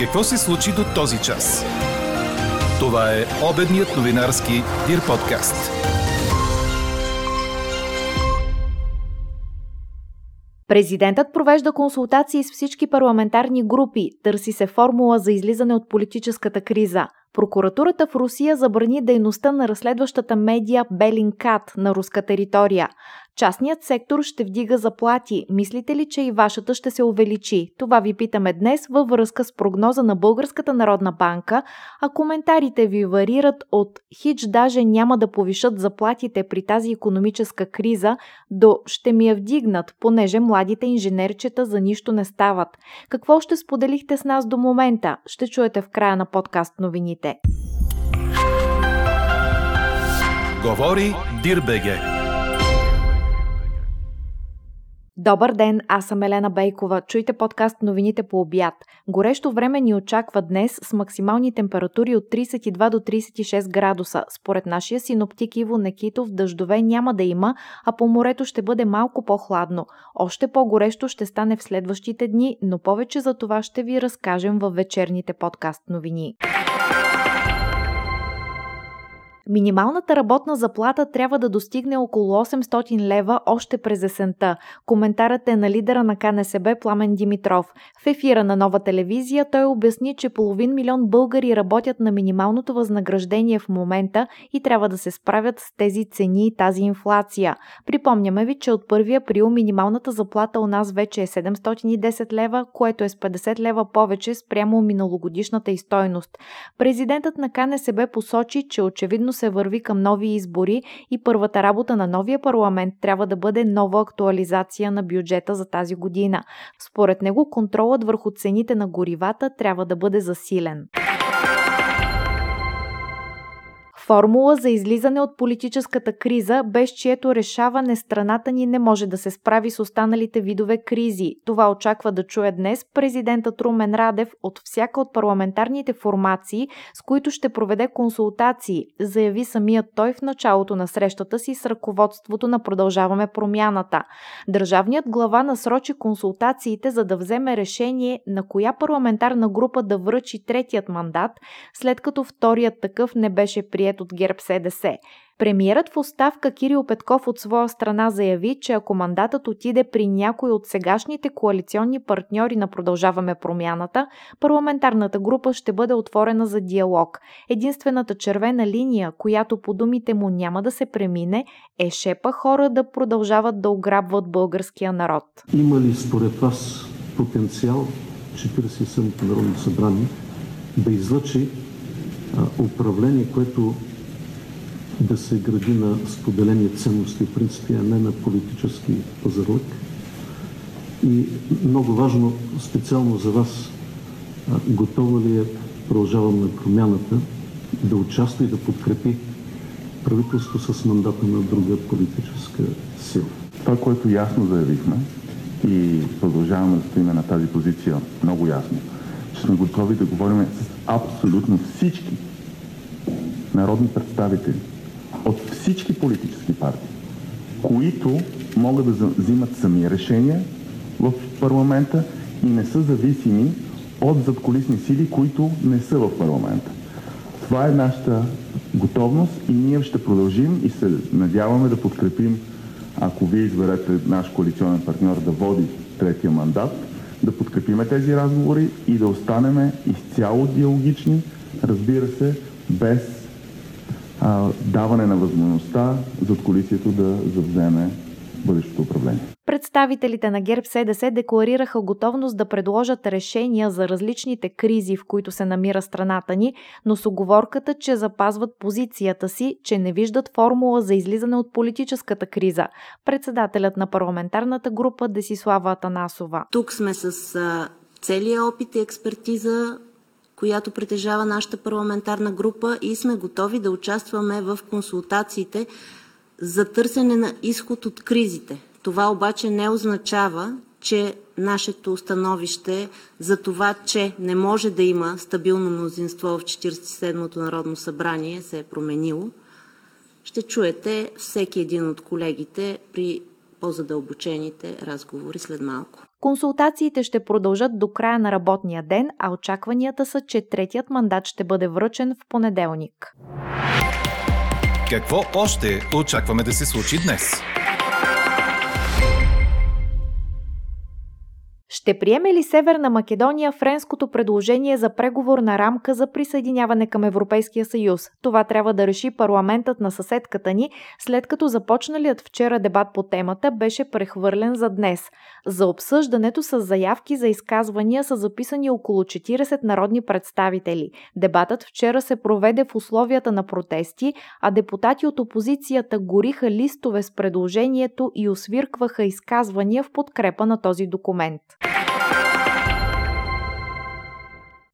Какво се случи до този час? Това е обедният новинарски Дир подкаст. Президентът провежда консултации с всички парламентарни групи, търси се формула за излизане от политическата криза. Прокуратурата в Русия забрани дейността на разследващата медия Белинкат на руска територия. Частният сектор ще вдига заплати. Мислите ли, че и вашата ще се увеличи? Това ви питаме днес във връзка с прогноза на Българската народна банка, а коментарите ви варират от хич даже няма да повишат заплатите при тази економическа криза до ще ми я вдигнат, понеже младите инженерчета за нищо не стават. Какво ще споделихте с нас до момента? Ще чуете в края на подкаст новините. Говори Дирбеге. Добър ден, аз съм Елена Бейкова. Чуйте подкаст новините по обяд. Горещо време ни очаква днес с максимални температури от 32 до 36 градуса. Според нашия синоптик Иво Некитов дъждове няма да има, а по морето ще бъде малко по-хладно. Още по-горещо ще стане в следващите дни, но повече за това ще ви разкажем във вечерните подкаст новини. Минималната работна заплата трябва да достигне около 800 лева още през есента. Коментарът е на лидера на КНСБ Пламен Димитров. В ефира на нова телевизия той обясни, че половин милион българи работят на минималното възнаграждение в момента и трябва да се справят с тези цени и тази инфлация. Припомняме ви, че от 1 април минималната заплата у нас вече е 710 лева, което е с 50 лева повече спрямо миналогодишната и стойност. Президентът на КНСБ посочи, че очевидно се върви към нови избори и първата работа на новия парламент трябва да бъде нова актуализация на бюджета за тази година. Според него контролът върху цените на горивата трябва да бъде засилен. Формула за излизане от политическата криза, без чието решаване страната ни не може да се справи с останалите видове кризи. Това очаква да чуе днес президентът Румен Радев от всяка от парламентарните формации, с които ще проведе консултации, заяви самият той в началото на срещата си с ръководството на Продължаваме промяната. Държавният глава насрочи консултациите, за да вземе решение на коя парламентарна група да връчи третият мандат, след като вторият такъв не беше прият от ГЕРБ СДС. Премиерът в оставка Кирил Петков от своя страна заяви, че ако мандатът отиде при някой от сегашните коалиционни партньори на Продължаваме промяната, парламентарната група ще бъде отворена за диалог. Единствената червена линия, която по думите му няма да се премине, е шепа хора да продължават да ограбват българския народ. Има ли според вас потенциал 47-то Народно събрание да излъчи управление, което да се гради на споделени ценности и принципи, а не на политически пазарлък. И много важно, специално за вас, готова ли е, продължавам на промяната, да участва и да подкрепи правителство с мандата на друга политическа сила. Това, което ясно заявихме и продължаваме да стоиме на тази позиция много ясно, че сме готови да говорим с абсолютно всички народни представители от всички политически партии, които могат да взимат сами решения в парламента и не са зависими от задколисни сили, които не са в парламента. Това е нашата готовност и ние ще продължим и се надяваме да подкрепим, ако вие изберете наш коалиционен партньор да води третия мандат, да подкрепиме тези разговори и да останеме изцяло диалогични, разбира се, без а, даване на възможността за колисието да завземе бъдещото управление. Представителите на ГЕРБ СДС декларираха готовност да предложат решения за различните кризи, в които се намира страната ни, но с оговорката, че запазват позицията си, че не виждат формула за излизане от политическата криза. Председателят на парламентарната група Десислава Атанасова. Тук сме с целият опит и експертиза която притежава нашата парламентарна група и сме готови да участваме в консултациите за търсене на изход от кризите. Това обаче не означава, че нашето становище за това, че не може да има стабилно мнозинство в 47-то Народно събрание се е променило. Ще чуете всеки един от колегите при по-задълбочените разговори след малко. Консултациите ще продължат до края на работния ден, а очакванията са, че третият мандат ще бъде връчен в понеделник. Какво още очакваме да се случи днес? Ще приеме ли Северна Македония френското предложение за преговорна рамка за присъединяване към Европейския съюз? Това трябва да реши парламентът на съседката ни, след като започналият вчера дебат по темата беше прехвърлен за днес. За обсъждането с заявки за изказвания са записани около 40 народни представители. Дебатът вчера се проведе в условията на протести, а депутати от опозицията гориха листове с предложението и освиркваха изказвания в подкрепа на този документ.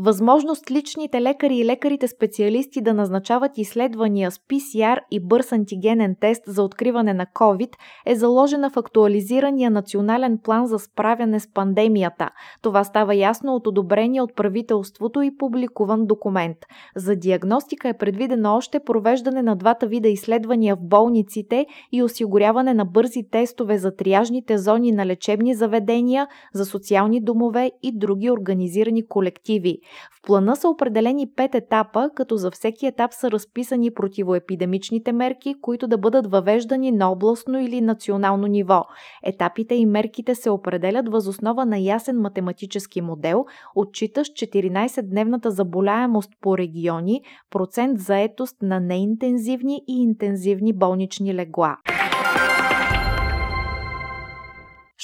Възможност личните лекари и лекарите специалисти да назначават изследвания с PCR и бърз антигенен тест за откриване на COVID е заложена в актуализирания национален план за справяне с пандемията. Това става ясно от одобрение от правителството и публикуван документ. За диагностика е предвидено още провеждане на двата вида изследвания в болниците и осигуряване на бързи тестове за триажните зони на лечебни заведения, за социални домове и други организирани колективи. В плана са определени пет етапа, като за всеки етап са разписани противоепидемичните мерки, които да бъдат въвеждани на областно или национално ниво. Етапите и мерките се определят възоснова на ясен математически модел, отчитащ 14-дневната заболяемост по региони, процент заетост на неинтензивни и интензивни болнични легла.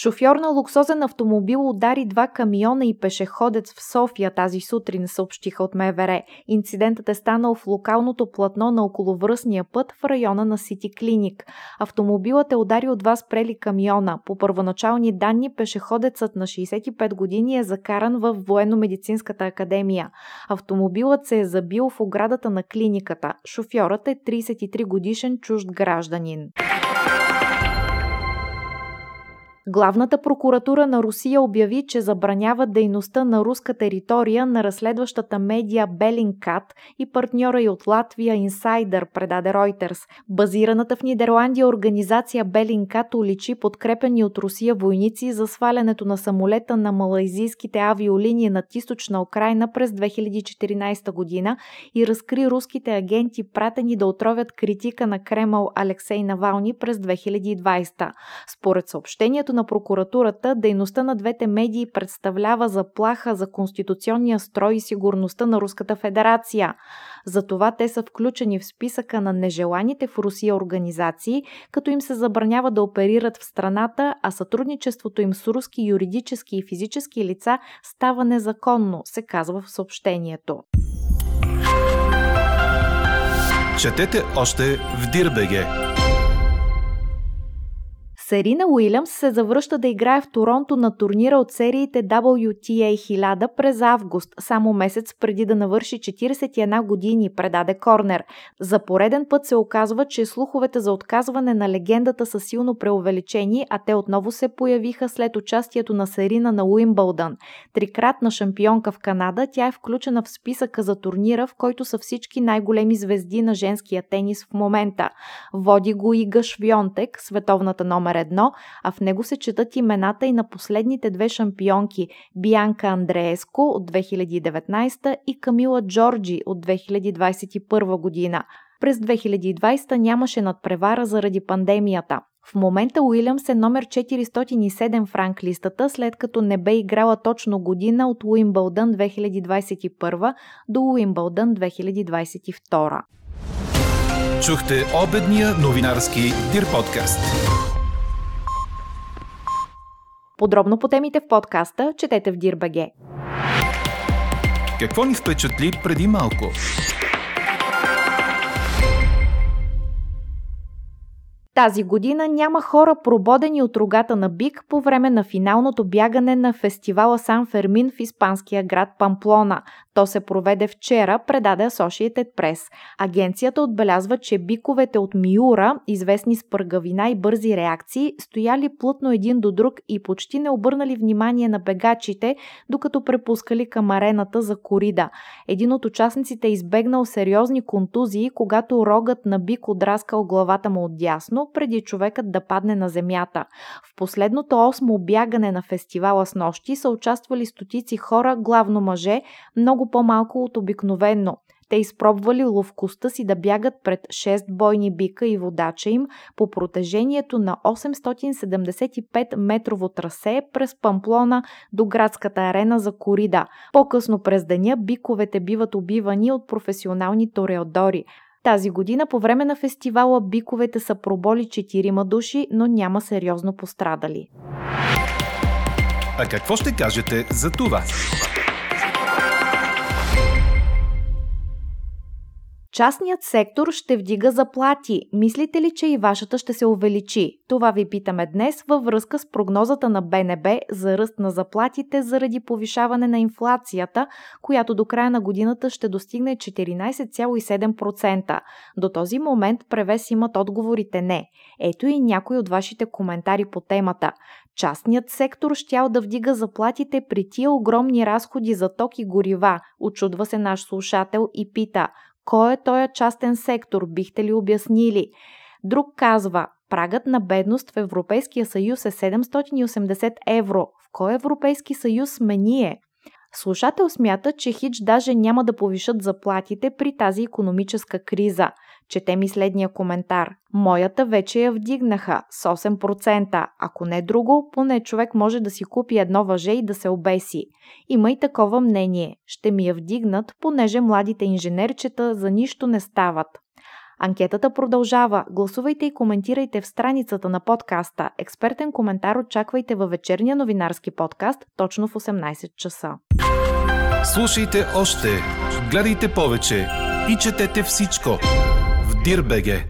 Шофьор на луксозен автомобил удари два камиона и пешеходец в София тази сутрин, съобщиха от МВР. Инцидентът е станал в локалното платно на околовръстния път в района на Сити Клиник. Автомобилът е ударил два спрели камиона. По първоначални данни пешеходецът на 65 години е закаран в Военно-медицинската академия. Автомобилът се е забил в оградата на клиниката. Шофьорът е 33 годишен чужд гражданин. Главната прокуратура на Русия обяви, че забранява дейността на руска територия на разследващата медия Белинкат и партньора й от Латвия Инсайдър, предаде Reuters. Базираната в Нидерландия организация Белинкат уличи подкрепени от Русия войници за свалянето на самолета на малайзийските авиолинии над източна Украина през 2014 година и разкри руските агенти пратени да отровят критика на Кремъл Алексей Навални през 2020. Според съобщението на прокуратурата, дейността на двете медии представлява заплаха за конституционния строй и сигурността на Руската федерация. Затова те са включени в списъка на нежеланите в Русия организации, като им се забранява да оперират в страната, а сътрудничеството им с руски юридически и физически лица става незаконно, се казва в съобщението. Четете още в Дирбеге! Серина Уилямс се завръща да играе в Торонто на турнира от сериите WTA 1000 през август, само месец преди да навърши 41 години, предаде Корнер. За пореден път се оказва, че слуховете за отказване на легендата са силно преувеличени, а те отново се появиха след участието на Серина на Уимбълдън. Трикратна шампионка в Канада, тя е включена в списъка за турнира, в който са всички най-големи звезди на женския тенис в момента. Води го и Гъш Вионтек, световната номер номер едно, а в него се четат имената и на последните две шампионки Бианка Андрееско от 2019 и Камила Джорджи от 2021 година. През 2020 нямаше надпревара заради пандемията. В момента Уилямс е номер 407 в ранглистата, след като не бе играла точно година от Уимбълдън 2021 до Уимбълдън 2022. Чухте обедния новинарски Дир подкаст. Подробно по темите в подкаста четете в Дирбаге. Какво ни впечатли преди малко? Тази година няма хора прободени от рогата на бик по време на финалното бягане на фестивала Сан Фермин в испанския град Памплона. То се проведе вчера, предаде Associated Press. Агенцията отбелязва, че биковете от Миура, известни с пъргавина и бързи реакции, стояли плътно един до друг и почти не обърнали внимание на бегачите, докато препускали към арената за корида. Един от участниците е избегнал сериозни контузии, когато рогът на бик отраскал главата му отдясно, преди човекът да падне на земята. В последното осмо бягане на фестивала с нощи са участвали стотици хора, главно мъже, много по-малко от обикновенно. Те изпробвали ловкостта си да бягат пред 6 бойни бика и водача им по протежението на 875 метрово трасе през Памплона до градската арена за корида. По-късно през деня биковете биват убивани от професионални тореодори. Тази година по време на фестивала биковете са проболи 4 души, но няма сериозно пострадали. А какво ще кажете за това? Частният сектор ще вдига заплати. Мислите ли, че и вашата ще се увеличи? Това ви питаме днес във връзка с прогнозата на БНБ за ръст на заплатите заради повишаване на инфлацията, която до края на годината ще достигне 14,7%. До този момент превес имат отговорите не. Ето и някои от вашите коментари по темата. Частният сектор щял да вдига заплатите при тия огромни разходи за ток и горива, очудва се наш слушател и пита – кой е този частен сектор? Бихте ли обяснили? Друг казва, прагът на бедност в Европейския съюз е 780 евро. В кой Европейски съюз сме ние? Слушател смята, че Хич даже няма да повишат заплатите при тази економическа криза. Чете ми следния коментар. Моята вече я вдигнаха с 8%. Ако не друго, поне човек може да си купи едно въже и да се обеси. Има и такова мнение. Ще ми я вдигнат, понеже младите инженерчета за нищо не стават. Анкетата продължава. Гласувайте и коментирайте в страницата на подкаста. Експертен коментар очаквайте във вечерния новинарски подкаст точно в 18 часа. Слушайте още, гледайте повече и четете всичко Дирбеге.